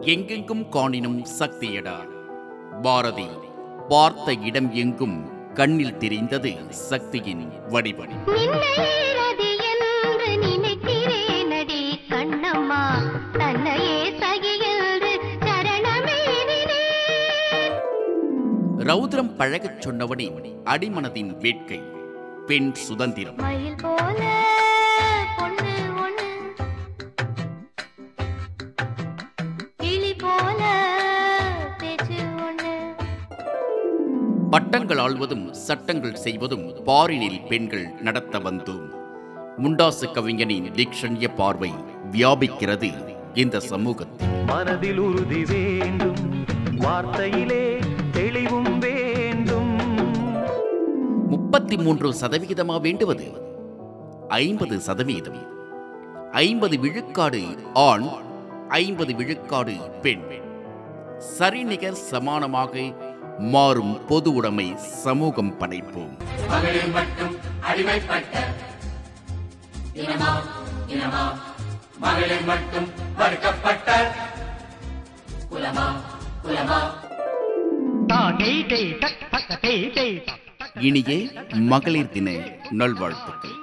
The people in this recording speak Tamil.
எங்கெங்கும் காணினும் சக்தியடா. பாரதி பார்த்த இடம் எங்கும் கண்ணில் தெரிந்தது சக்தியின் சரணமேதினேன் ரௌத்ரம் பழகச் சொன்னவனே அடிமனதின் வேட்கை. பெண் சுதந்திரம். பட்டங்கள் ஆள்வதும் சட்டங்கள் செய்வதும் பாரினில் பெண்கள் நடத்த வந்தோம். முண்டாசு கவிஞனின் தீக்ஷண்ய பார்வை வியாபிக்கிறது இந்த சமூகத்தில். மனதில் உறுதி வேண்டும் வார்த்தையிலே தெளிவும் வேண்டும். முப்பத்தி மூன்று சதவிகிதமா வேண்டுவது? ஐம்பது சதவீதம். ஐம்பது விழுக்காடு ஆண் ஐம்பது விழுக்காடு பெண். சரிநிகர் சமானமாக மாறும் பொது உடைமை சமூகம் படைப்போம். இனிய மகளிர் தின நல்வாழ்த்துக்கள்.